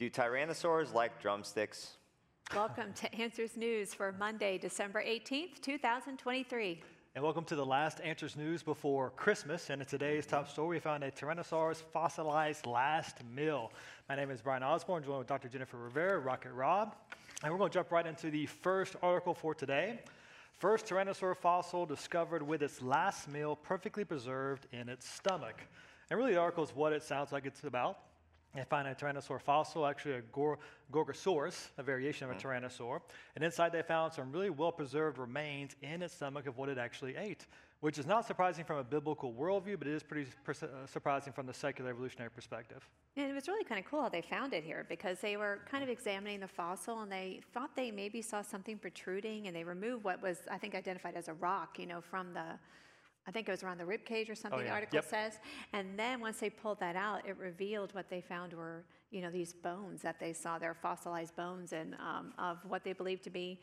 Do tyrannosaurs like drumsticks? Welcome to Answers News for Monday, December 18th, 2023. And welcome to the last Answers News before Christmas. And in today's top story, we found a Tyrannosaurus fossilized last meal. My name is Bryan Osborne, joined with Dr. Jennifer Rivera, Rocket Rob. And we're going to jump right into the first article for today. First Tyrannosaur fossil discovered with its last meal perfectly preserved in its stomach. And really, the article is what it sounds like it's about. They find a tyrannosaur fossil, actually a Gor- Gorgosaurus, a variation of a mm-hmm. tyrannosaur. And inside they found some really well preserved remains in its stomach of what it actually ate, which is not surprising from a biblical worldview, but it is pretty uh, surprising from the secular evolutionary perspective. And it was really kind of cool how they found it here because they were kind of examining the fossil and they thought they maybe saw something protruding and they removed what was, I think, identified as a rock, you know, from the I think it was around the rib cage or something, oh, yeah. the article yep. says. And then once they pulled that out, it revealed what they found were, you know, these bones that they saw, their fossilized bones, and um, of what they believed to be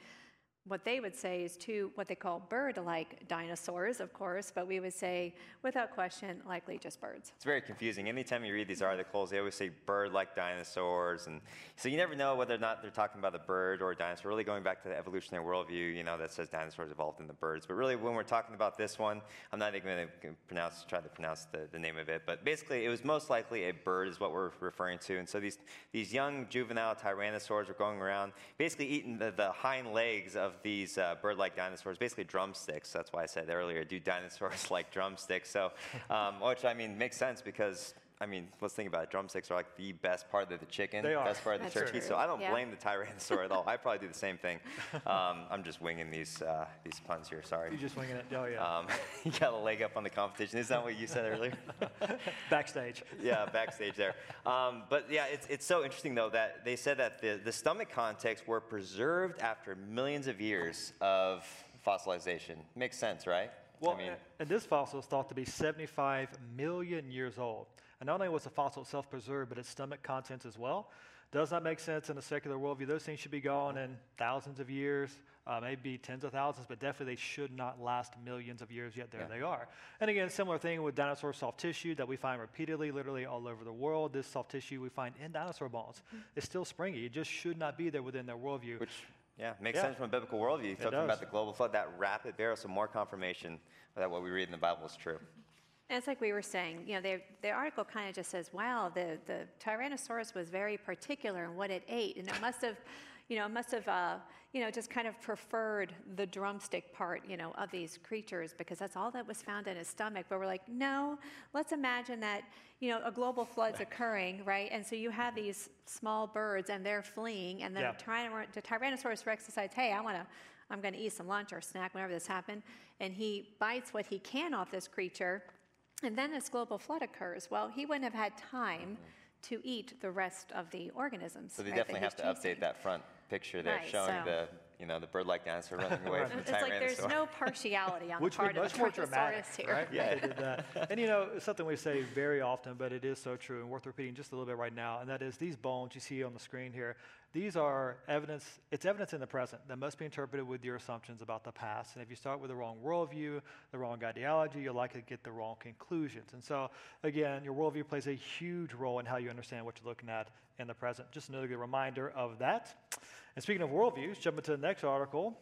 what they would say is two what they call bird-like dinosaurs, of course, but we would say, without question, likely just birds. It's very confusing. Anytime you read these articles, they always say bird-like dinosaurs, and so you never know whether or not they're talking about the bird or a dinosaur. Really going back to the evolutionary worldview, you know, that says dinosaurs evolved in the birds. But really, when we're talking about this one, I'm not even going to pronounce, try to pronounce the, the name of it, but basically, it was most likely a bird, is what we're referring to. And so these these young juvenile tyrannosaurs were going around, basically eating the, the hind legs of these uh, bird-like dinosaurs, basically drumsticks. That's why I said earlier, do dinosaurs like drumsticks? So, um, which I mean makes sense because I mean, let's think about it. Drumsticks are like the best part of the chicken, they are. best part of the That's turkey. True. So I don't yeah. blame the tyrannosaur at all. I probably do the same thing. Um, I'm just winging these uh, these puns here. Sorry. You're just winging it. Oh yeah. Um, you got a leg up on the competition. Is that what you said earlier? backstage. yeah, backstage there. Um, but yeah, it's it's so interesting though that they said that the the stomach contents were preserved after millions of years of fossilization. Makes sense, right? Well, I mean, and this fossil is thought to be 75 million years old. And not only was the fossil itself preserved, but its stomach contents as well. Does not make sense in a secular worldview. Those things should be gone in thousands of years, uh, maybe tens of thousands, but definitely they should not last millions of years, yet there yeah. they are. And again, similar thing with dinosaur soft tissue that we find repeatedly, literally all over the world. This soft tissue we find in dinosaur bones mm-hmm. is still springy. It just should not be there within their worldview. Which yeah, makes yeah. sense from a biblical worldview. You're talking about the global flood, that rapid burial, so more confirmation that what we read in the Bible is true. And it's like we were saying, you know, the article kind of just says, wow, the, the Tyrannosaurus was very particular in what it ate, and it must have, you know, it must have, uh, you know, just kind of preferred the drumstick part, you know, of these creatures because that's all that was found in his stomach. But we're like, no, let's imagine that, you know, a global flood's occurring, right? And so you have these small birds and they're fleeing, and then yeah. the Tyrannosaurus Rex decides, hey, I want to I'm going to eat some lunch or snack whenever this happened. And he bites what he can off this creature and then this global flood occurs. Well, he wouldn't have had time mm-hmm. to eat the rest of the organisms. So they right, definitely have to chasing. update that front picture there, right, showing so. the you know the bird-like dinosaur running away from the It's like there's no partiality on Which the part of the much more dramatic, here. Right? Yeah, they did that. and you know, it's something we say very often, but it is so true and worth repeating just a little bit right now, and that is these bones you see on the screen here, these are evidence, it's evidence in the present that must be interpreted with your assumptions about the past. And if you start with the wrong worldview, the wrong ideology, you're likely to get the wrong conclusions. And so, again, your worldview plays a huge role in how you understand what you're looking at in the present. Just another good reminder of that. And speaking of worldviews, jumping to the next article,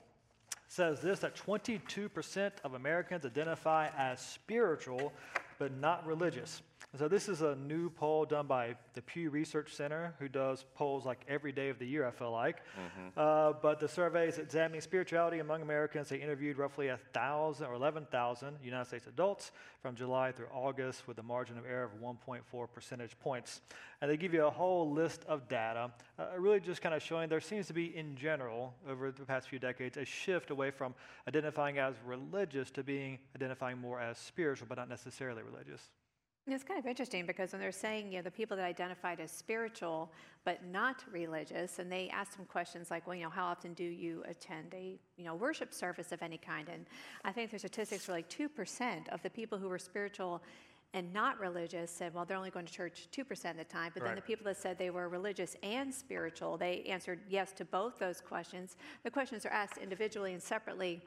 says this that 22% of Americans identify as spiritual but not religious. And so this is a new poll done by the Pew Research Center, who does polls like every day of the year, I feel like. Mm-hmm. Uh, but the survey is examining spirituality among Americans. They interviewed roughly 1,000 or 11,000 United States adults from July through August with a margin of error of 1.4 percentage points. And they give you a whole list of data, uh, really just kind of showing there seems to be, in general, over the past few decades, a shift away from identifying as religious to being identifying more as spiritual, but not necessarily religious. It's kind of interesting because when they're saying, you know, the people that identified as spiritual but not religious, and they ask them questions like, well, you know, how often do you attend a, you know, worship service of any kind? And I think their statistics were like 2% of the people who were spiritual and not religious said, well, they're only going to church 2% of the time. But right. then the people that said they were religious and spiritual, they answered yes to both those questions. The questions are asked individually and separately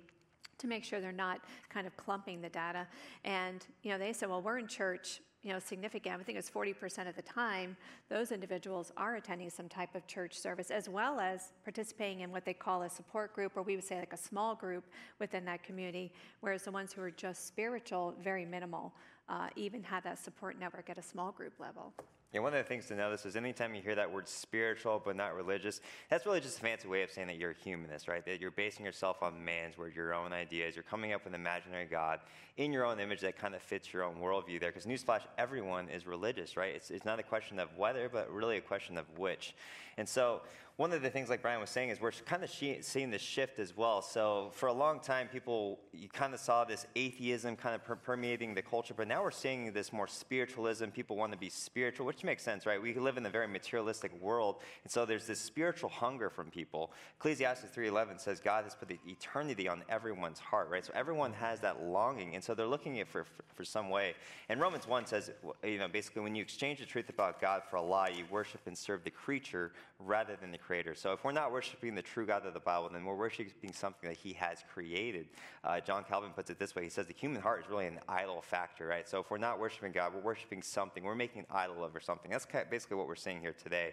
to make sure they're not kind of clumping the data. And, you know, they said, well, we're in church you know, significant. I think it's 40% of the time, those individuals are attending some type of church service as well as participating in what they call a support group, or we would say like a small group within that community, whereas the ones who are just spiritual, very minimal, uh, even have that support network at a small group level. Yeah, one of the things to notice is anytime you hear that word spiritual but not religious, that's really just a fancy way of saying that you're a humanist, right? That you're basing yourself on man's word, your own ideas. You're coming up with an imaginary God in your own image that kind of fits your own worldview there. Because, newsflash, everyone is religious, right? It's, it's not a question of whether, but really a question of which. And so, one of the things, like Bryan was saying, is we're kind of seeing this shift as well. So for a long time, people, you kind of saw this atheism kind of per- permeating the culture, but now we're seeing this more spiritualism. People want to be spiritual, which makes sense, right? We live in a very materialistic world, and so there's this spiritual hunger from people. Ecclesiastes 3.11 says God has put the eternity on everyone's heart, right? So everyone has that longing, and so they're looking for, for, for some way. And Romans 1 says, you know, basically when you exchange the truth about God for a lie, you worship and serve the creature rather than the creator. So if we're not worshiping the true God of the Bible, then we're worshiping something that he has created. Uh, John Calvin puts it this way he says the human heart is really an idol factor, right? So if we're not worshiping God, we're worshiping something. We're making an idol of or something. That's basically what we're seeing here today.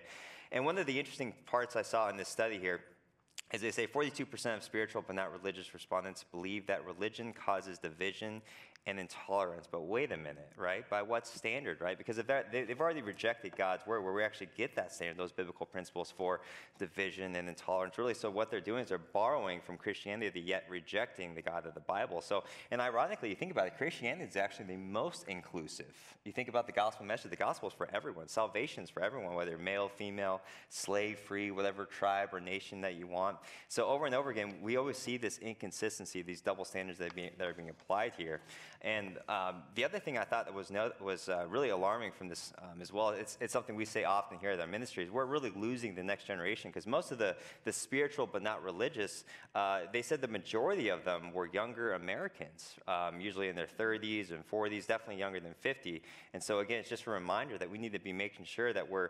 And one of the interesting parts I saw in this study here as they say, 42% of spiritual but not religious respondents believe that religion causes division and intolerance. But wait a minute, right? By what standard, right? Because they've already rejected God's word, where we actually get that standard, those biblical principles for division and intolerance. Really, so what they're doing is they're borrowing from Christianity, yet rejecting the God of the Bible. So, and ironically, you think about it, Christianity is actually the most inclusive. You think about the gospel message, the gospel is for everyone. Salvation is for everyone, whether male, female, slave free, whatever tribe or nation that you want. So, over and over again, we always see this inconsistency, these double standards that are being, that are being applied here. And um, the other thing I thought that was, no, was uh, really alarming from this um, as well, it's, it's something we say often here at our ministries, we're really losing the next generation because most of the, the spiritual but not religious, uh, they said the majority of them were younger Americans, um, usually in their 30s and 40s, definitely younger than 50. And so again, it's just a reminder that we need to be making sure that we're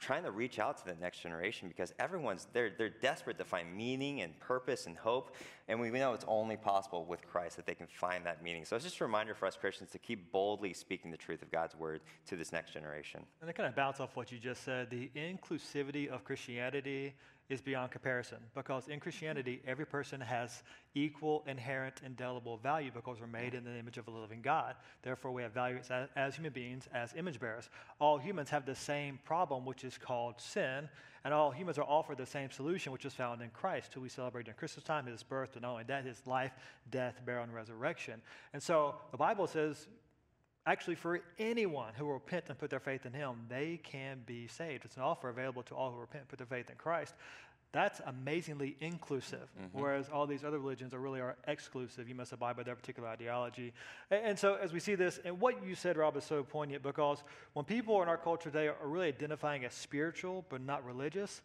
trying to reach out to the next generation because everyone's, they're, they're desperate to find meaning and purpose and hope. And we know it's only possible with Christ that they can find that meaning. So it's just a reminder for us Christians to keep boldly speaking the truth of God's word to this next generation. And to kind of bounce off what you just said, the inclusivity of Christianity is beyond comparison because in Christianity, every person has equal, inherent, indelible value because we're made in the image of a living God. Therefore, we have value as, as human beings, as image bearers. All humans have the same problem, which is called sin, and all humans are offered the same solution, which is found in Christ, who we celebrate in Christmas time, his birth, and not only that, his life, death, burial, and resurrection. And so the Bible says Actually, for anyone who will repent and put their faith in Him, they can be saved. It's an offer available to all who repent and put their faith in Christ. That's amazingly inclusive, mm-hmm. whereas all these other religions are really are exclusive. You must abide by their particular ideology. And, and, so, as we see this, and what you said, Rob, is so poignant because when people in our culture today are really identifying as spiritual but not religious,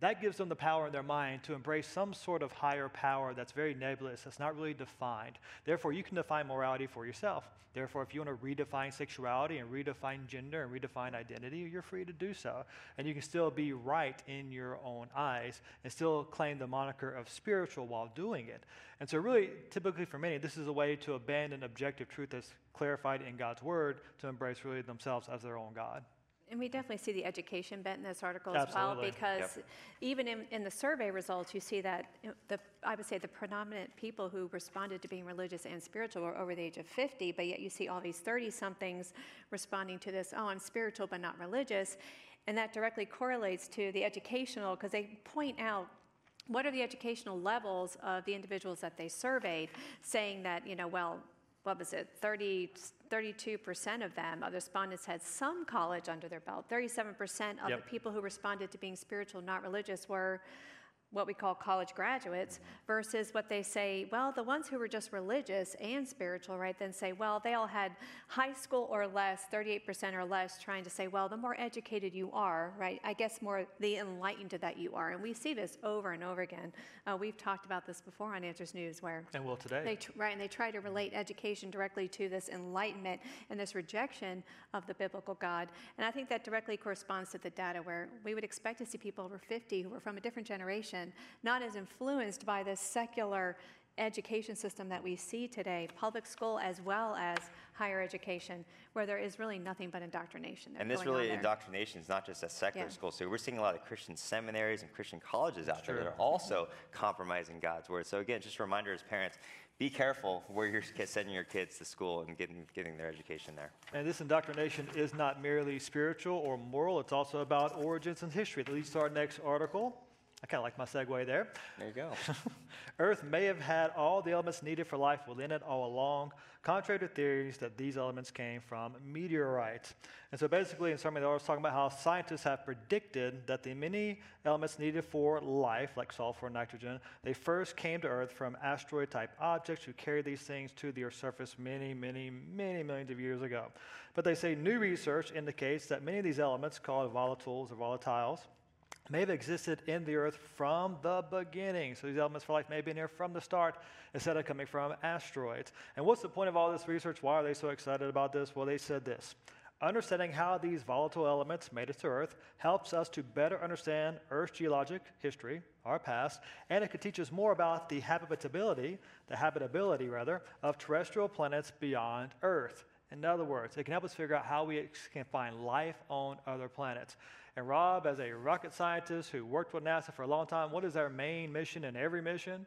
that gives them the power in their mind to embrace some sort of higher power that's very nebulous, that's not really defined. Therefore, you can define morality for yourself. Therefore, if you want to redefine sexuality and redefine gender and redefine identity, you're free to do so. And you can still be right in your own eyes and still claim the moniker of spiritual while doing it. And so, really, typically for many, this is a way to abandon objective truth that's clarified in God's word to embrace really themselves as their own God. And we definitely see the education bent in this article as well, because even in, in the survey results, you see that the, I would say the predominant people who responded to being religious and spiritual were over the age of 50, but yet you see all these 30 somethings responding to this, oh, I'm spiritual but not religious. And that directly correlates to the educational, because they point out what are the educational levels of the individuals that they surveyed, saying that, you know, well, what was it, 30, 32% of them, of the respondents had some college under their belt. 37% of yep. the people who responded to being spiritual, not religious, were what we call college graduates versus what they say, well, the ones who were just religious and spiritual, right, then say, well, they all had high school or less, 38% or less, trying to say, well, the more educated you are, right, I guess more the enlightened that you are. And we see this over and over again. Uh, we've talked about this before on Answers News where. And will today. They right, and they try to relate education directly to this enlightenment and this rejection of the biblical God. And I think that directly corresponds to the data where we would expect to see people over 50 who are from a different generation not as influenced by this secular education system that we see today, public school as well as higher education, where there is really nothing but indoctrination. And this really indoctrination is not just at secular Yeah. schools. So we're seeing a lot of Christian seminaries and Christian colleges out there true. that are also compromising God's word. So again, just a reminder as parents, be careful where you're sending your kids to school and getting, getting their education there. And this indoctrination is not merely spiritual or moral, it's also about origins and history. That leads to our next article. I kind of like my segue there. There you go. Earth may have had all the elements needed for life within it all along, contrary to theories that these elements came from meteorites. And so basically, in summary, I was talking about how scientists have predicted that the many elements needed for life, like sulfur and nitrogen, they first came to Earth from asteroid type objects who carried these things to the Earth's surface many, many, many millions of years ago. But they say new research indicates that many of these elements, called volatiles or volatiles, may have existed in the earth from the beginning. So these elements for life may have been here from the start instead of coming from asteroids. And what's the point of all this research? Why are they so excited about this? Well, they said this. Understanding how these volatile elements made it to Earth helps us to better understand Earth's geologic history, our past, and it could teach us more about the habitability, the habitability rather, of terrestrial planets beyond Earth. In other words, it can help us figure out how we can find life on other planets. And Rob, as a rocket scientist who worked with NASA for a long time, what is our main mission in every mission?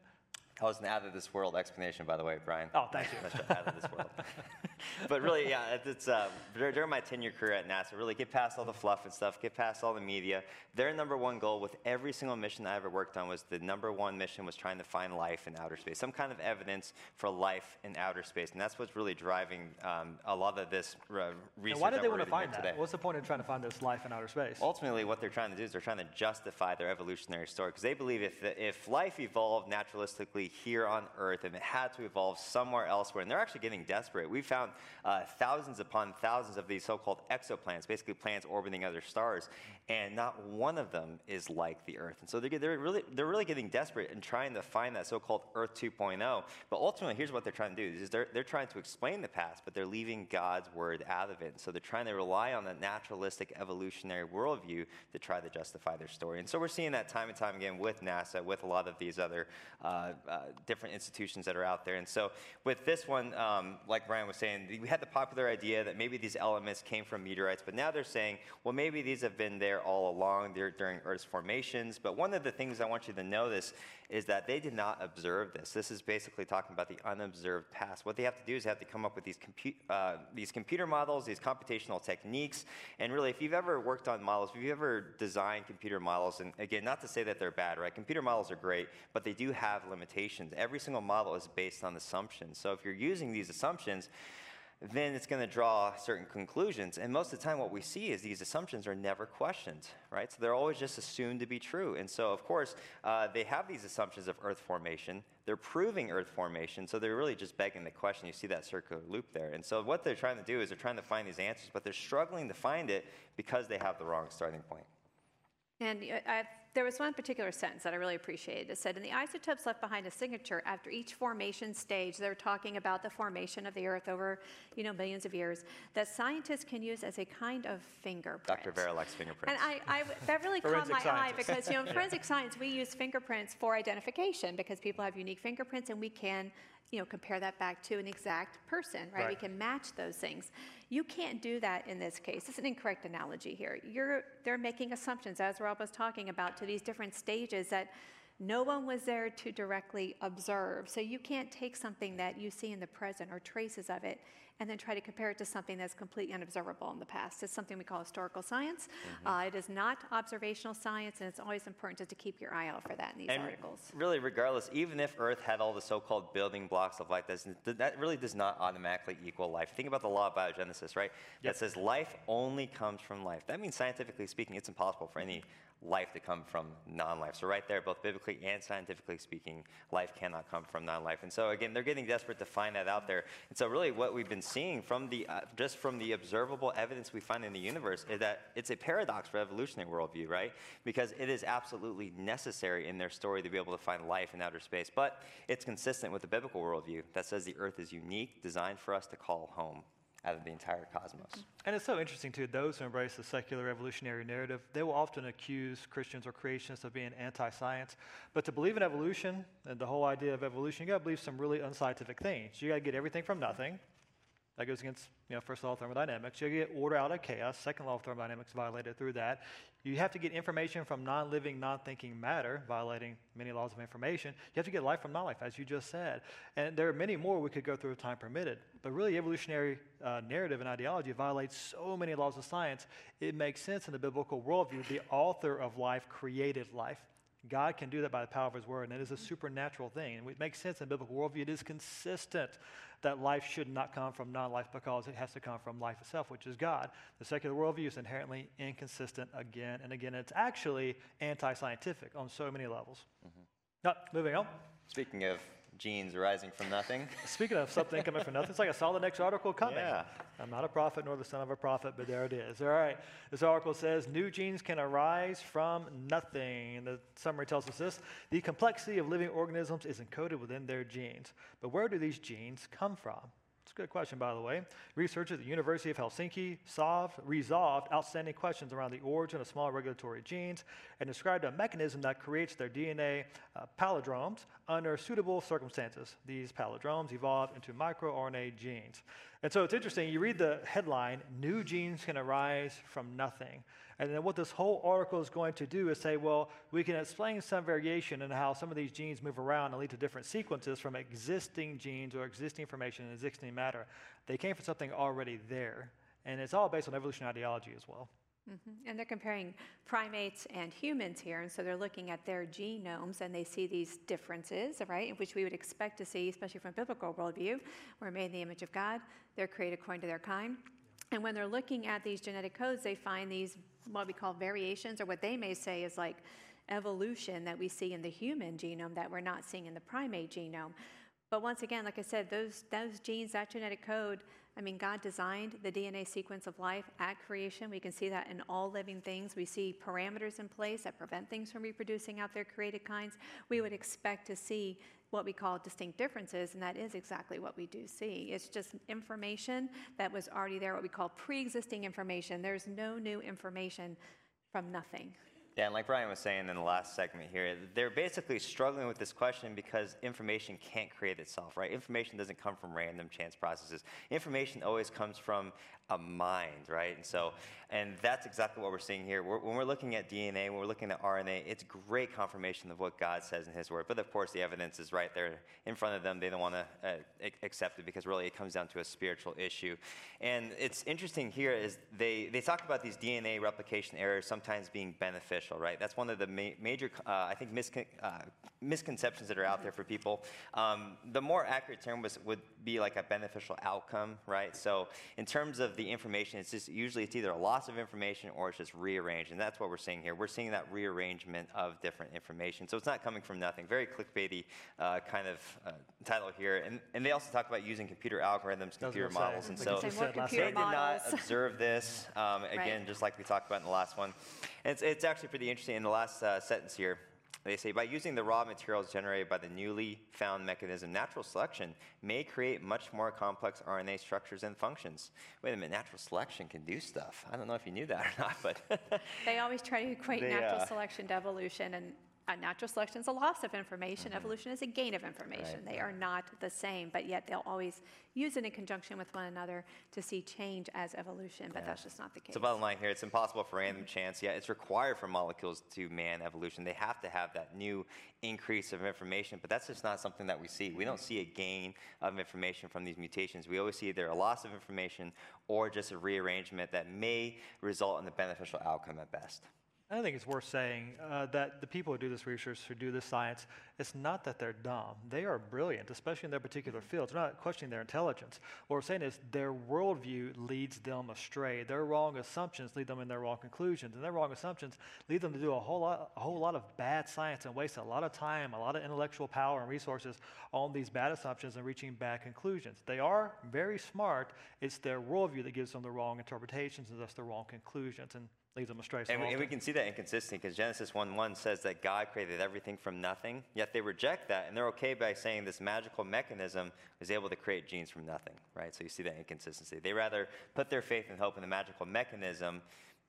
That was an out of this world explanation, by the way, Bryan. Oh, thank you. Out of this world. but really, yeah, it's, uh, during my tenure career at NASA, really get past all the fluff and stuff, get past all the media. Their number one goal with every single mission I ever worked on was the number one mission was trying to find life in outer space, some kind of evidence for life in outer space, and that's what's really driving um, a lot of this uh, research. And why did they want to find that? today. What's the point in trying to find this life in outer space? Ultimately, what they're trying to do is they're trying to justify their evolutionary story because they believe if, the, if life evolved naturalistically here on Earth and it had to evolve somewhere elsewhere, and they're actually getting desperate. We found uh, thousands upon thousands of these so called exoplanets, basically planets orbiting other stars, and not one of them is like the Earth. And so they're, they're, really, they're really getting desperate and trying to find that so called Earth 2.0. But ultimately, here's what they're trying to do is they're, they're trying to explain the past, but they're leaving God's word out of it. So they're trying to rely on the naturalistic evolutionary worldview to try to justify their story. And so we're seeing that time and time again with NASA, with a lot of these other uh, uh, different institutions that are out there. And so with this one, um, like Bryan was saying, we had the popular idea that maybe these elements came from meteorites, but now they're saying, well, maybe these have been there all along dur- during Earth's formations. But one of the things I want you to notice is that they did not observe this. This is basically talking about the unobserved past. What they have to do is have to come up with these, compu- uh, these computer models, these computational techniques. And really, if you've ever worked on models, if you've ever designed computer models, and again, not to say that they're bad, right? Computer models are great, but they do have limitations. Every single model is based on assumptions. So if you're using these assumptions, then it's going to draw certain conclusions. And most of the time, what we see is these assumptions are never questioned, right? So they're always just assumed to be true. And so, of course, uh, they have these assumptions of Earth formation. They're proving Earth formation, so they're really just begging the question. You see that circular loop there. And so, what they're trying to do is they're trying to find these answers, but they're struggling to find it because they have the wrong starting point. And uh, I, there was one particular sentence that I really appreciated. It said, "In the isotopes left behind a signature after each formation stage, they're talking about the formation of the Earth over, you know, millions of years, that scientists can use as a kind of fingerprint." Dr. Verelak's fingerprints. And I, I, that really caught Forensic my eye because, you know, in forensic science, we use fingerprints for identification because people have unique fingerprints and we can, you know, compare that back to an exact person, right? We can match those things. You can't do that in this case. It's an incorrect analogy here. You're, they're making assumptions, as Rob was talking about, to these different stages that no one was there to directly observe. So you can't take something that you see in the present or traces of it and then try to compare it to something that's completely unobservable in the past. It's something we call historical science. Uh, it is not observational science, and it's always important just to keep your eye out for that in these And articles. really, regardless, even if Earth had all the so-called building blocks of life, that really does not automatically equal life. Think about the law of biogenesis, right? That says life only comes from life. That means scientifically speaking, it's impossible for any life to come from non-life. So right there, both biblically and scientifically speaking, life cannot come from non-life. And so again, they're getting desperate to find that out there. And so really, what we've been seeing from the uh, just from the observable evidence we find in the universe is that it's a paradox for evolutionary worldview, right? Because it is absolutely necessary in their story to be able to find life in outer space, but it's consistent with the biblical worldview that says the Earth is unique, designed for us to call home out of the entire cosmos. And it's so interesting, too, those who embrace the secular evolutionary narrative, they will often accuse Christians or creationists of being anti science. But to believe in evolution and the whole idea of evolution, you got to believe some really unscientific things. You got to get everything from nothing. That goes against, you know, first law of thermodynamics. You get order out of chaos. Second law of thermodynamics violated through that. You have to get information from non-living, non-thinking matter, violating many laws of information. You have to get life from non-life, as you just said. And there are many more we could go through if time permitted. But really, evolutionary uh, narrative and ideology violates so many laws of science. It makes sense in the biblical worldview. The author of life created life. God can do that by the power of His Word, and it is a supernatural thing. And it makes sense in the biblical worldview. It is consistent that life should not come from non life because it has to come from life itself, which is God. The secular worldview is inherently inconsistent again and again. It's actually anti scientific on so many levels. Mm-hmm. Now, moving on. Speaking of genes arising from nothing. Speaking of something coming from nothing, it's like I saw the next article coming. Yeah. I'm not a prophet nor the son of a prophet, but there it is. All right. This article says new genes can arise from nothing. And the summary tells us this the complexity of living organisms is encoded within their genes. But where do these genes come from? It's a good question, by the way. Researchers at the University of Helsinki solved, resolved outstanding questions around the origin of small regulatory genes and described a mechanism that creates their DNA uh, palindromes under suitable circumstances. These palindromes evolve into microRNA genes. And so it's interesting, you read the headline, New Genes Can Arise from Nothing. And then what this whole article is going to do is say, well, we can explain some variation in how some of these genes move around and lead to different sequences from existing genes or existing information and existing matter. They came from something already there. And it's all based on evolutionary ideology as well. Mm-hmm. And they're comparing primates and humans here. And so they're looking at their genomes and they see these differences, right, which we would expect to see, especially from a biblical worldview. We're made in the image of God, they're created according to their kind. And when they're looking at these genetic codes, they find these, what we call variations, or what they may say is like evolution that we see in the human genome that we're not seeing in the primate genome. But once again, like I said, those, those genes, that genetic code, I mean, God designed the DNA sequence of life at creation. We can see that in all living things. We see parameters in place that prevent things from reproducing out their created kinds. We would expect to see what we call distinct differences, and that is exactly what we do see. It's just information that was already there, what we call pre existing information. There's no new information from nothing. Yeah, and like Bryan was saying in the last segment here, they're basically struggling with this question because information can't create itself, right? Information doesn't come from random chance processes. Information always comes from a mind, right? And so, and that's exactly what we're seeing here. We're, when we're looking at DNA, when we're looking at RNA, it's great confirmation of what God says in His Word. But of course, the evidence is right there in front of them. They don't want to uh, accept it because really it comes down to a spiritual issue. And it's interesting here is they, they talk about these DNA replication errors sometimes being beneficial, right? That's one of the ma- major, uh, I think, miscon- uh, misconceptions that are out there for people. Um, the more accurate term was, would be like a beneficial outcome, right? So in terms of the information, it's just usually it's either a loss of information or it's just rearranged, and that's what we're seeing here. We're seeing that rearrangement of different information. So it's not coming from nothing. Very clickbaity uh, kind of uh, title here, and, and they also talk about using computer algorithms, computer models, and so they did not observe this. Um, again, right. just like we talked about in the last one. And it's, it's actually pretty interesting in the last uh, sentence here. They say by using the raw materials generated by the newly found mechanism, natural selection may create much more complex RNA structures and functions. Wait a minute, natural selection can do stuff. I don't know if you knew that or not, but they always try to equate they, natural uh, selection to evolution, and uh, natural selection is a loss of information, mm-hmm. evolution is a gain of information. Right. They are not the same, but yet they'll always use it in conjunction with one another to see change as evolution, but yeah. that's just not the case. So, bottom line here, it's impossible for random chance. Yeah, it's required for molecules to man evolution. They have to have that new increase of information, but that's just not something that we see. We don't see a gain of information from these mutations. We always see either a loss of information or just a rearrangement that may result in a beneficial outcome at best. I think it's worth saying uh, that the people who do this research, who do this science, it's not that they're dumb. They are brilliant, especially in their particular fields. We're not questioning their intelligence. What we're saying is their worldview leads them astray. Their wrong assumptions lead them in their wrong conclusions, and their wrong assumptions lead them to do a whole lot, a whole lot of bad science and waste a lot of time, a lot of intellectual power and resources on these bad assumptions and reaching bad conclusions. They are very smart. It's their worldview that gives them the wrong interpretations and thus the wrong conclusions. And leads them astray. So and, we, and we can see that inconsistency because Genesis 1 1 says that God created everything from nothing, yet they reject that and they're okay by saying this magical mechanism was able to create genes from nothing, right? So you see that inconsistency. They rather put their faith and hope in the magical mechanism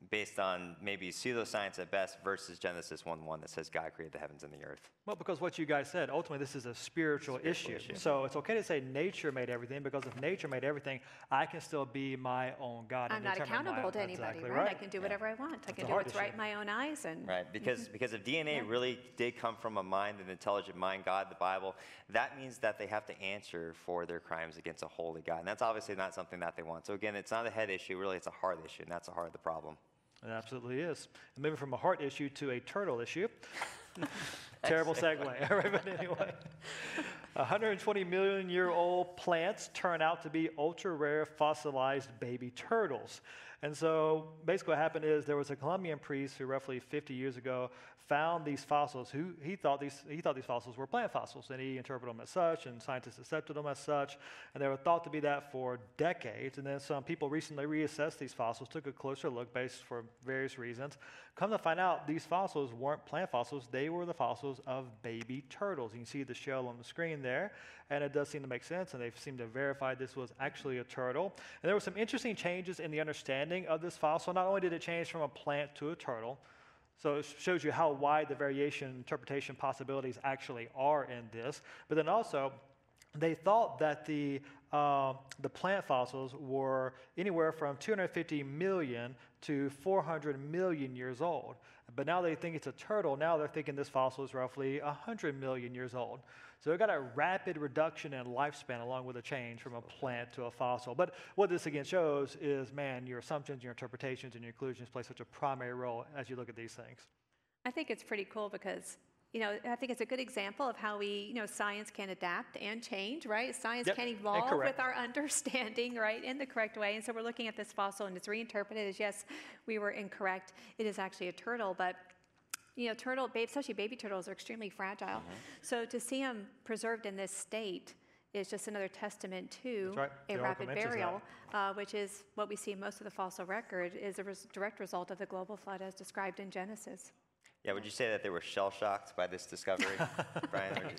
based on maybe pseudoscience at best versus Genesis 1:1 that says God created the heavens and the earth. Well, because what you guys said, ultimately, this is a spiritual, issue. issue. So it's okay to say nature made everything because if nature made everything, I can still be my own God. I'm and not determine my accountable own- to anybody, exactly right? I can do whatever I want. I can a do hard what's right in my own eyes and. Right, because because if DNA really did come from a mind, an intelligent mind, God, the Bible, that means that they have to answer for their crimes against a holy God, and that's obviously not something that they want. So again, it's not a head issue, really, it's a heart issue, and that's the heart of the problem. It absolutely is. And moving from a heart issue to a turtle issue. Terrible segue. All right, but anyway. 120 million year old plants turn out to be ultra rare fossilized baby turtles. And so basically, what happened is there was a Colombian priest who, roughly 50 years ago, found these fossils. Who he thought these he thought these fossils were plant fossils, and he interpreted them as such, and scientists accepted them as such. And they were thought to be that for decades. And then some people recently reassessed these fossils, took a closer look, based for various reasons. Come to find out, these fossils weren't plant fossils; they were the fossils of baby turtles. You can see the shell on the screen there, and it does seem to make sense. And they've seemed to verify this was actually a turtle. And there were some interesting changes in the understanding of this fossil. Not only did it change from a plant to a turtle, so it shows you how wide the variation interpretation possibilities actually are in this. But then also, they thought that the, uh, the plant fossils were anywhere from 250 million to 400 million years old. But now they think it's a turtle. Now they're thinking this fossil is roughly 100 million years old. So it got a rapid reduction in lifespan along with a change from a plant to a fossil. But what this again shows is, man, your assumptions, your interpretations, and your conclusions play such a primary role as you look at these things. I think it's pretty cool because, you know, I think it's a good example of how we, you know, science can adapt and change, right? Science Yep, can evolve with our understanding, right, in the correct way. And so we're looking at this fossil and it's reinterpreted as yes, we were incorrect. It is actually a turtle, but you know, turtle, especially baby turtles, are extremely fragile. Mm-hmm. So to see them preserved in this state is just another testament to right. a The rapid article mentions that. burial, uh, which is what we see in most of the fossil record, is a res- direct result of the global flood as described in Genesis. Yeah, would you say that they were shell shocked by this discovery, Bryan?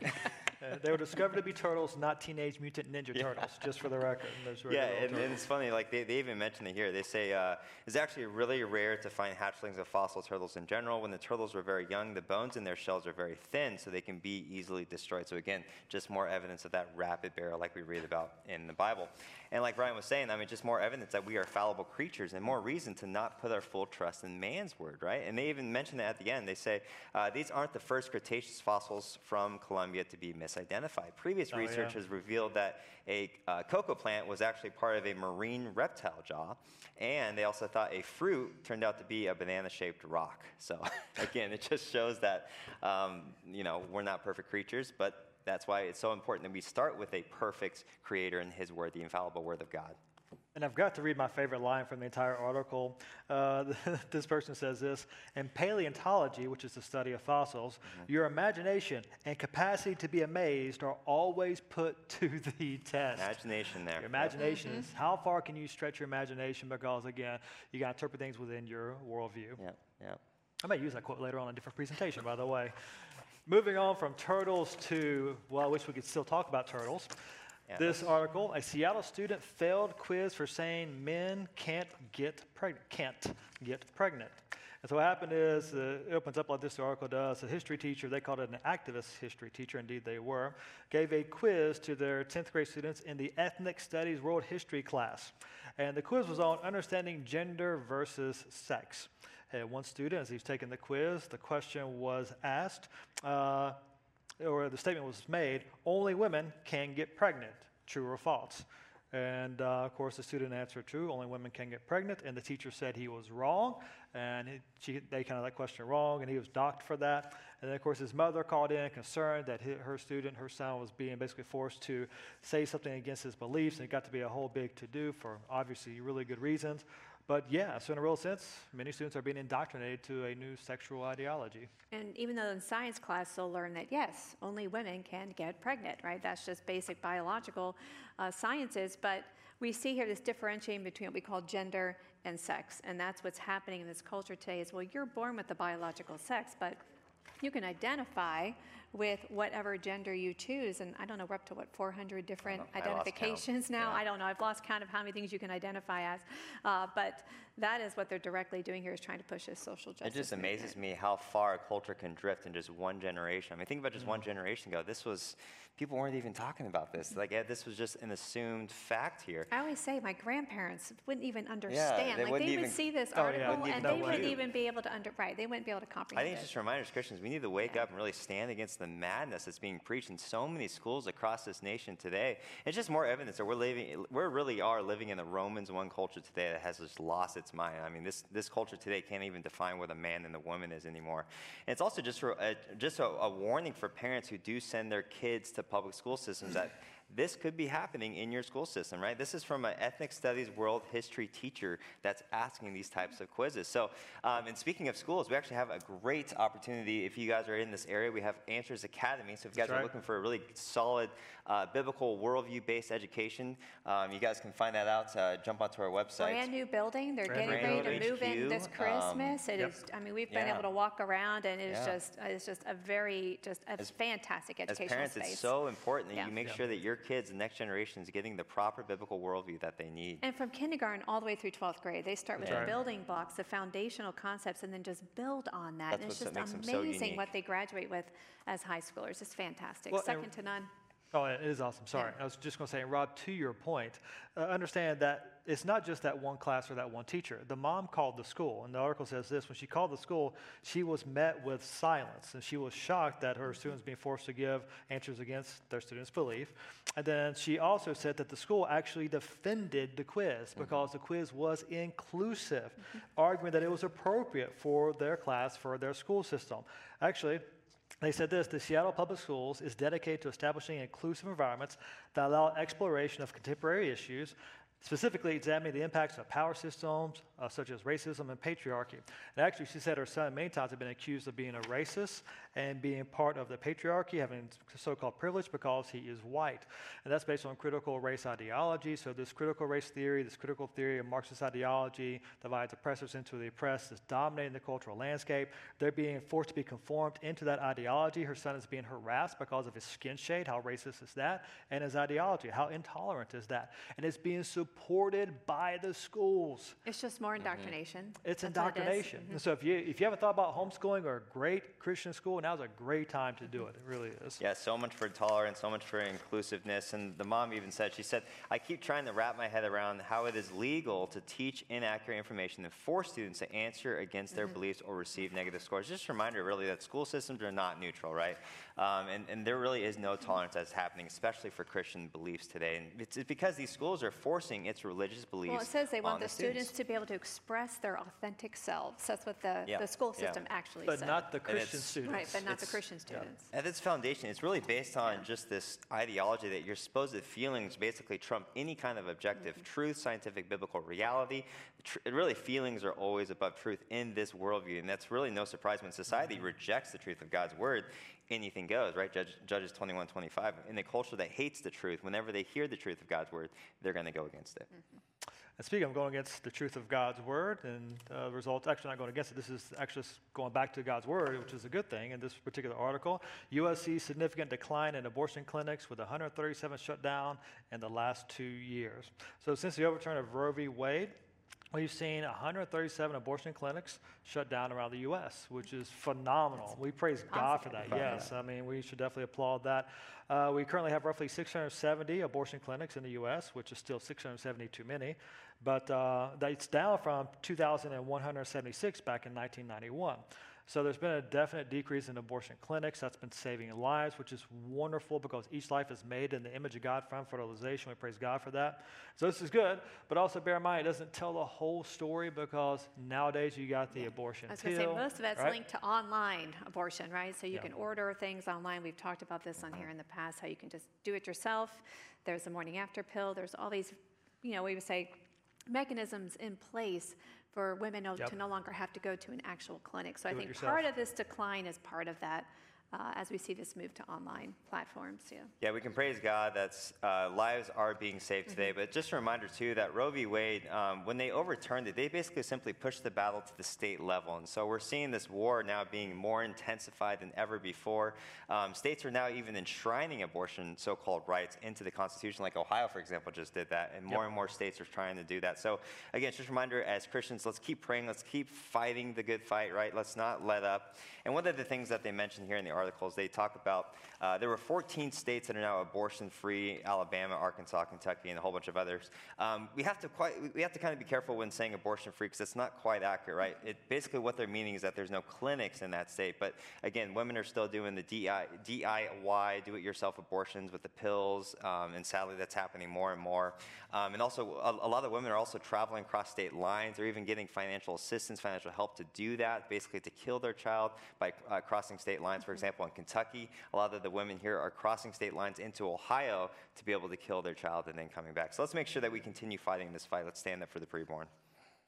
Uh, they were discovered to be turtles, not teenage mutant ninja turtles, just for the record. Yeah, and, and it's funny, like they, they even mention it here. They say uh, it's actually really rare to find hatchlings of fossil turtles in general. When the turtles were very young, the bones in their shells are very thin, so they can be easily destroyed. So again, just more evidence of that rapid burial, like we read about in the Bible. And like Bryan was saying, I mean, just more evidence that we are fallible creatures, and more reason to not put our full trust in man's word, right? And they even mention that at the end. They say uh, these aren't the first Cretaceous fossils from Colombia to be misidentified. Previous Oh, yeah. research has revealed that a uh, cocoa plant was actually part of a marine reptile jaw, and they also thought a fruit turned out to be a banana-shaped rock. So again, it just shows that um, you know we're not perfect creatures, but that's why it's so important that we start with a perfect Creator and His Word, the infallible Word of God. And I've got to read my favorite line from the entire article. Uh, this person says this In paleontology, which is the study of fossils, your imagination and capacity to be amazed are always put to the test. Imagination there. Your imagination is how far can you stretch your imagination? Because again, you got to interpret things within your worldview. Yep, yep. I might use that quote later on in a different presentation, by the way. Moving on from turtles to, well, I wish we could still talk about turtles. This article, a Seattle student failed quiz for saying men can't get pregnant. Can't get pregnant. And so what happened is, uh, it opens up like this article does. A history teacher, they called it an activist history teacher, indeed they were, gave a quiz to their 10th grade students in the Ethnic Studies World History class. And the quiz was on understanding gender versus sex. And one student, as he was taking the quiz, the question was asked, uh, or the statement was made, only women can get pregnant. True or false? And uh, of course, the student answered true, only women can get pregnant. And the teacher said he was wrong. And he, she, they kind of that question wrong, and he was docked for that. And then, of course, his mother called in concerned that her student, her son, was being basically forced to say something against his beliefs. And it got to be a whole big to do for obviously really good reasons. But yeah, so in a real sense, many students are being indoctrinated to a new sexual ideology. And even though in science class they'll learn that yes, only women can get pregnant, right? That's just basic biological uh, sciences. But we see here this differentiating between what we call gender and sex, and that's what's happening in this culture today. Is well, you're born with the biological sex, but you can identify with whatever gender you choose. And I don't know, we're up to what, 400 different I identifications now? Yeah. I don't know. I've lost count of how many things you can identify as. Uh, but that is what they're directly doing here is trying to push this social justice. It just amazes movement. me how far a culture can drift in just one generation. I mean, think about just Mm. one generation ago. This was, people weren't even talking about this. Like, eh, this was just an assumed fact here. I always say my grandparents wouldn't even understand. Yeah, they like wouldn't they would see this Oh, yeah, article wouldn't and they what wouldn't even be able to under right. They wouldn't be able to comprehend I think it's it. just a reminder as Christians, we need to wake up and really stand against the madness that's being preached in so many schools across this nation today. It's just more evidence that we're living, we really are living in the Romans one culture today that has just lost its mind. I mean, this, this culture today can't even define what a man and a woman is anymore. And it's also just, for, a, just a, a warning for parents who do send their kids to public school systems that this could be happening in your school system, right? This is from an ethnic studies world history teacher that's asking these types of quizzes. So, um, and speaking of schools, we actually have a great opportunity. If you guys are in this area, we have Answers Academy. So, if you guys right. are looking for a really solid uh, biblical worldview based education, um, you guys can find that out. Uh, jump onto our website. Brand new building. They're Brand getting ready to building. move in this HQ, um, Christmas. It Yep. is. I mean, we've been Yeah. able to walk around, and it is Yeah. just. It's just a very, just a fantastic As parents, space. it's so important that Yeah. you make Yeah. sure that your kids, the next generation, is getting the proper biblical worldview that they need. And from kindergarten all the way through 12th grade, they start with That's the building blocks, the foundational concepts, and then just build on that. That's and it's just that makes them so amazing unique. what they graduate with as high schoolers. It's fantastic. Well, Second to none. Oh, it is awesome. Sorry. I was just going to say, Rob, to your point, uh, understand that it's not just that one class or that one teacher. The mom called the school, and the article says this when she called the school, she was met with silence, and she was shocked that her students being forced to give answers against their students' belief. And then she also said that the school actually defended the quiz because the quiz was inclusive, arguing that it was appropriate for their class, for their school system. Actually, they said this the Seattle Public Schools is dedicated to establishing inclusive environments that allow exploration of contemporary issues, specifically examining the impacts of power systems uh, such as racism and patriarchy. And actually, she said her son many times had been accused of being a racist and being part of the patriarchy, having so called privilege because he is white. And that's based on critical race ideology. So, this critical race theory, this critical theory of Marxist ideology, divides oppressors into the oppressed, is dominating the cultural landscape. They're being forced to be conformed into that ideology. Her son is being harassed because of his skin shade. How racist is that? And his ideology. How intolerant is that? And it's being supported by the schools. It's just more indoctrination. It's That's what it is. Mm-hmm. indoctrination. And so if you if you haven't thought about homeschooling or a great Christian school, now's a great time to do it. It really is. Yeah, so much for tolerance, so much for inclusiveness. And the mom even said, she said, I keep trying to wrap my head around how it is legal to teach inaccurate information and force students to answer against their beliefs or receive negative scores. Just a reminder, really, that school systems are not neutral, right? Um, and, and there really is no tolerance that's happening, especially for Christian beliefs today. And it's, it's because these schools are forcing its religious beliefs. Well, it says they want on the students to be able to express their authentic selves. That's what the, Yeah, the school yeah. system actually says. But said. not the Christian students. right, but not the Christian students. At its foundation, it's really based on just this ideology that your supposed feelings basically trump any kind of objective Mm-hmm. truth, scientific, biblical reality. Tr- really, feelings are always above truth in this worldview, and that's really no surprise when society Mm-hmm. rejects the truth of God's word. Anything goes, right? Judge, Judges 21, 25. In a culture that hates the truth, whenever they hear the truth of God's word, they're going to go against it. And speaking of going against the truth of God's word and uh, results, actually not going against it, this is actually going back to God's word, which is a good thing in this particular article. U.S. sees significant decline in abortion clinics with 137 shut down in the last two years. So since the overturn of Roe v. Wade, We've seen 137 abortion clinics shut down around the U.S., which is phenomenal. we praise God for that. Yes, I mean we should definitely applaud that. Uh, we currently have roughly 670 abortion clinics in the U.S., which is still 670 too many, but uh, that's down from 2,176 back in 1991. So there's been a definite decrease in abortion clinics. That's been saving lives, which is wonderful because each life is made in the image of God from fertilization. We praise God for that. So this is good, but also bear in mind it doesn't tell the whole story because nowadays you got the abortion I was going to say, pill, most of that's right? linked to online abortion, right? So you Yeah. can order things online. We've talked about this on here in the past, how you can just do it yourself. There's the morning after pill. There's all these, you know, we would say mechanisms in place for women Yep. to no longer have to go to an actual clinic. So I Do it think part of this decline is part of that. Uh, as we see this move to online platforms. Yeah. Yeah, we can praise God that uh, lives are being saved today. But just a reminder, too, that Roe v. Wade, um, when they overturned it, they basically simply pushed the battle to the state level. And so we're seeing this war now being more intensified than ever before. Um, states are now even enshrining abortion so called rights into the Constitution, like Ohio, for example, just did that. And more Yep. and more states are trying to do that. So, again, just a reminder as Christians, let's keep praying, let's keep fighting the good fight, right? Let's not let up. And one of the things that they mentioned here in the articles, they talk about uh, there were 14 states that are now abortion free Alabama, Arkansas, Kentucky, and a whole bunch of others. Um, we, have to quite, we have to kind of be careful when saying abortion free because it's not quite accurate, right? It, basically, what they're meaning is that there's no clinics in that state. But again, women are still doing the DIY, do it yourself abortions with the pills, um, and sadly, that's happening more and more. Um, and also, a, a lot of women are also traveling across state lines or even getting financial assistance, financial help to do that, basically to kill their child by uh, crossing state lines. For example, in Kentucky, a lot of the women here are crossing state lines into Ohio to be able to kill their child and then coming back. So let's make sure that we continue fighting this fight. Let's stand up for the preborn.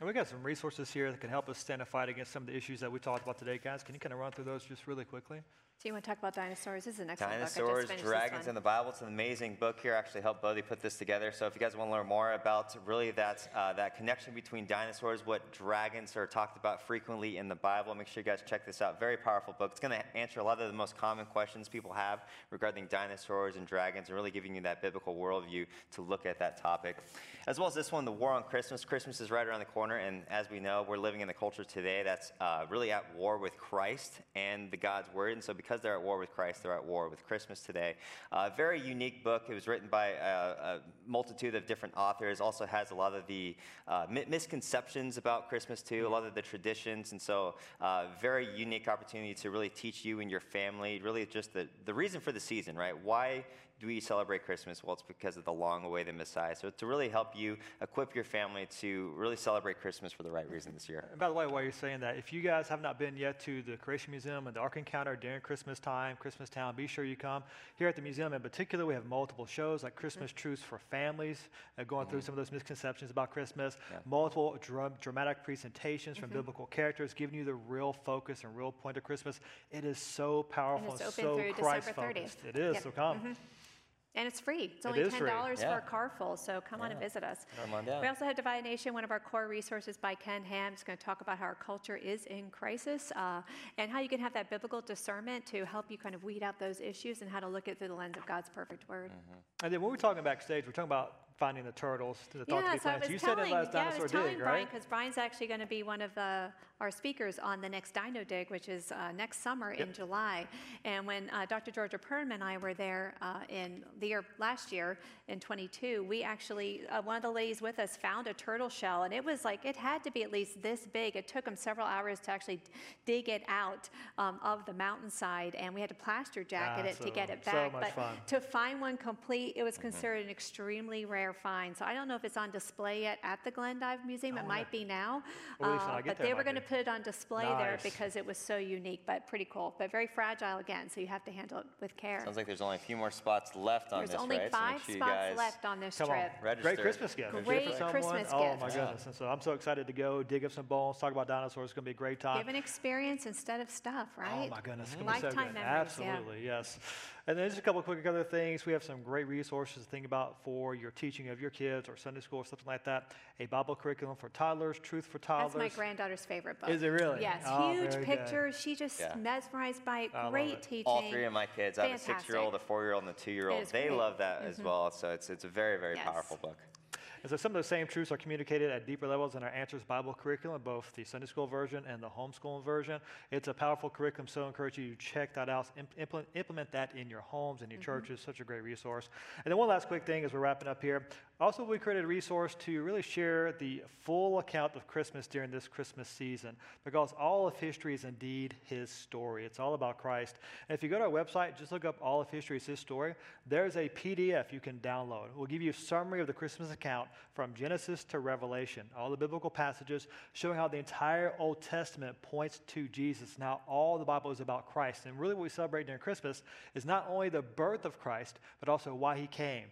And we got some resources here that can help us stand a fight against some of the issues that we talked about today, guys. Can you kind of run through those just really quickly? So you want to talk about dinosaurs? This is an excellent book. I Dinosaurs, just finished Dragons, this and the Bible. It's an amazing book here. I actually helped Bodie put this together. So if you guys want to learn more about really that, uh, that connection between dinosaurs, what dragons are talked about frequently in the Bible, make sure you guys check this out. Very powerful book. It's going to answer a lot of the most common questions people have regarding dinosaurs and dragons and really giving you that biblical worldview to look at that topic. As well as this one, The War on Christmas. Christmas is right around the corner, and as we know, we're living in a culture today that's uh, really at war with Christ and the God's Word. And so because they're at war with Christ, they're at war with Christmas today. Uh, very unique book. It was written by a, a multitude of different authors. Also has a lot of the uh, misconceptions about Christmas too, a lot of the traditions, and so uh, very unique opportunity to really teach you and your family really just the, the reason for the season, right? Why do we celebrate Christmas? Well, it's because of the long awaited Messiah. So to really help you equip your family to really celebrate Christmas for the right reason this year. And by the way, while you're saying that, if you guys have not been yet to the Creation Museum and the Ark Encounter during Christmas time, Christmas Town, be sure you come. Here at the museum in particular, we have multiple shows like Christmas mm-hmm. Truths for Families, uh, going through mm-hmm. some of those misconceptions about Christmas, Yeah. multiple dra- dramatic presentations from mm-hmm. biblical characters, giving you the real focus and real point of Christmas. It is so powerful it's and, open so Christ focused. It is, Yep. so come. And it's free. It's only is free. $10 Yeah. for a car full, so come on and visit us. Come on down. We also have Divide Nation, one of our core resources by Ken Ham. It's going to talk about how our culture is in crisis uh, and how you can have that biblical discernment to help you kind of weed out those issues and how to look at it through the lens of God's perfect word. And then when we're talking backstage, we're talking about finding the turtles to the Thought to Yeah, Be so Plants. You said telling, it last yeah, I was telling dig, Bryan right? because Bryan's actually going to be one of uh, our speakers on the next Dino Dig, which is uh, next summer in July. And when uh, Dr. Georgia Purdom and I were there uh, in the year last year in 22, we actually uh, one of the ladies with us found a turtle shell, and it was like it had to be at least this big. It took them several hours to actually dig it out um, of the mountainside, and we had to plaster jacket Ah, it to get so- it so back. much but fun. to find one complete, it was considered an extremely rare find. So I don't know if it's on display yet at the Glendive Museum. It might be now. Well, at least when I Uh, get But they were going to. Put it on display there because it was so unique, but pretty cool. But very fragile again, so you have to handle it with care. Sounds like there's only a few more spots left on There's this, only right? So five sure you spots left on this Come trip. on. Register. Great Christmas gift. Great for someone, Christmas oh gift. my Yeah. goodness. And so I'm so excited to go dig up some bones, talk about dinosaurs. It's going to be a great time. Give an experience instead of stuff, right? Oh my goodness, it's gonna be so Lifetime good. memories, yeah. Absolutely, yes. And then just a couple of quick other things. We have some great resources to think about for your teaching of your kids or Sunday school or something like that. A Bible curriculum for toddlers, Truth for Toddlers. That's my granddaughter's favorite book. Is it really? Yes, Oh, huge very good. pictures. She just Yeah. mesmerized by it. Great it. teaching. All three of my kids, I have a six-year-old, a four-year-old, and a two-year-old. They great. love that as mm-hmm. well. So it's it's a very very Yes. powerful book. And so some of those same truths are communicated at deeper levels in our Answers Bible curriculum, both the Sunday school version and the homeschooling version. It's a powerful curriculum, so I encourage you to check that out, imp- implement, implement that in your homes and your mm-hmm. churches. Such a great resource. And then one last quick thing as we're wrapping up here. Also, we created a resource to really share the full account of Christmas during this Christmas season because all of history is indeed his story. It's all about Christ. And if you go to our website, just look up All of History is His Story, there's a PDF you can download. We'll give you a summary of the Christmas account from Genesis to Revelation, all the biblical passages showing how the entire Old Testament points to Jesus. Now, all the Bible is about Christ. And really, what we celebrate during Christmas is not only the birth of Christ, but also why he came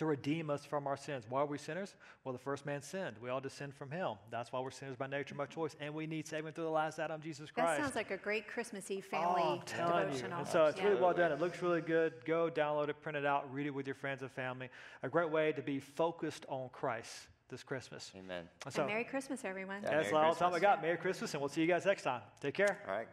to redeem us from our sins. Why are we sinners? Well, the first man sinned. We all descend from him. That's why we're sinners by nature, by choice, and we need saving through the last Adam, Jesus Christ. That sounds like a great Christmas Eve oh, family Oh, family I'm telling you. devotional. And so it's Yeah. really well done. It looks really good. Go download it, print it out, read it with your friends and family. A great way to be focused on Christ this Christmas. Amen. And so And Merry Christmas, everyone. Yeah. that's Merry all the time I got. Merry Christmas, and we'll see you guys next time. Take care. All right.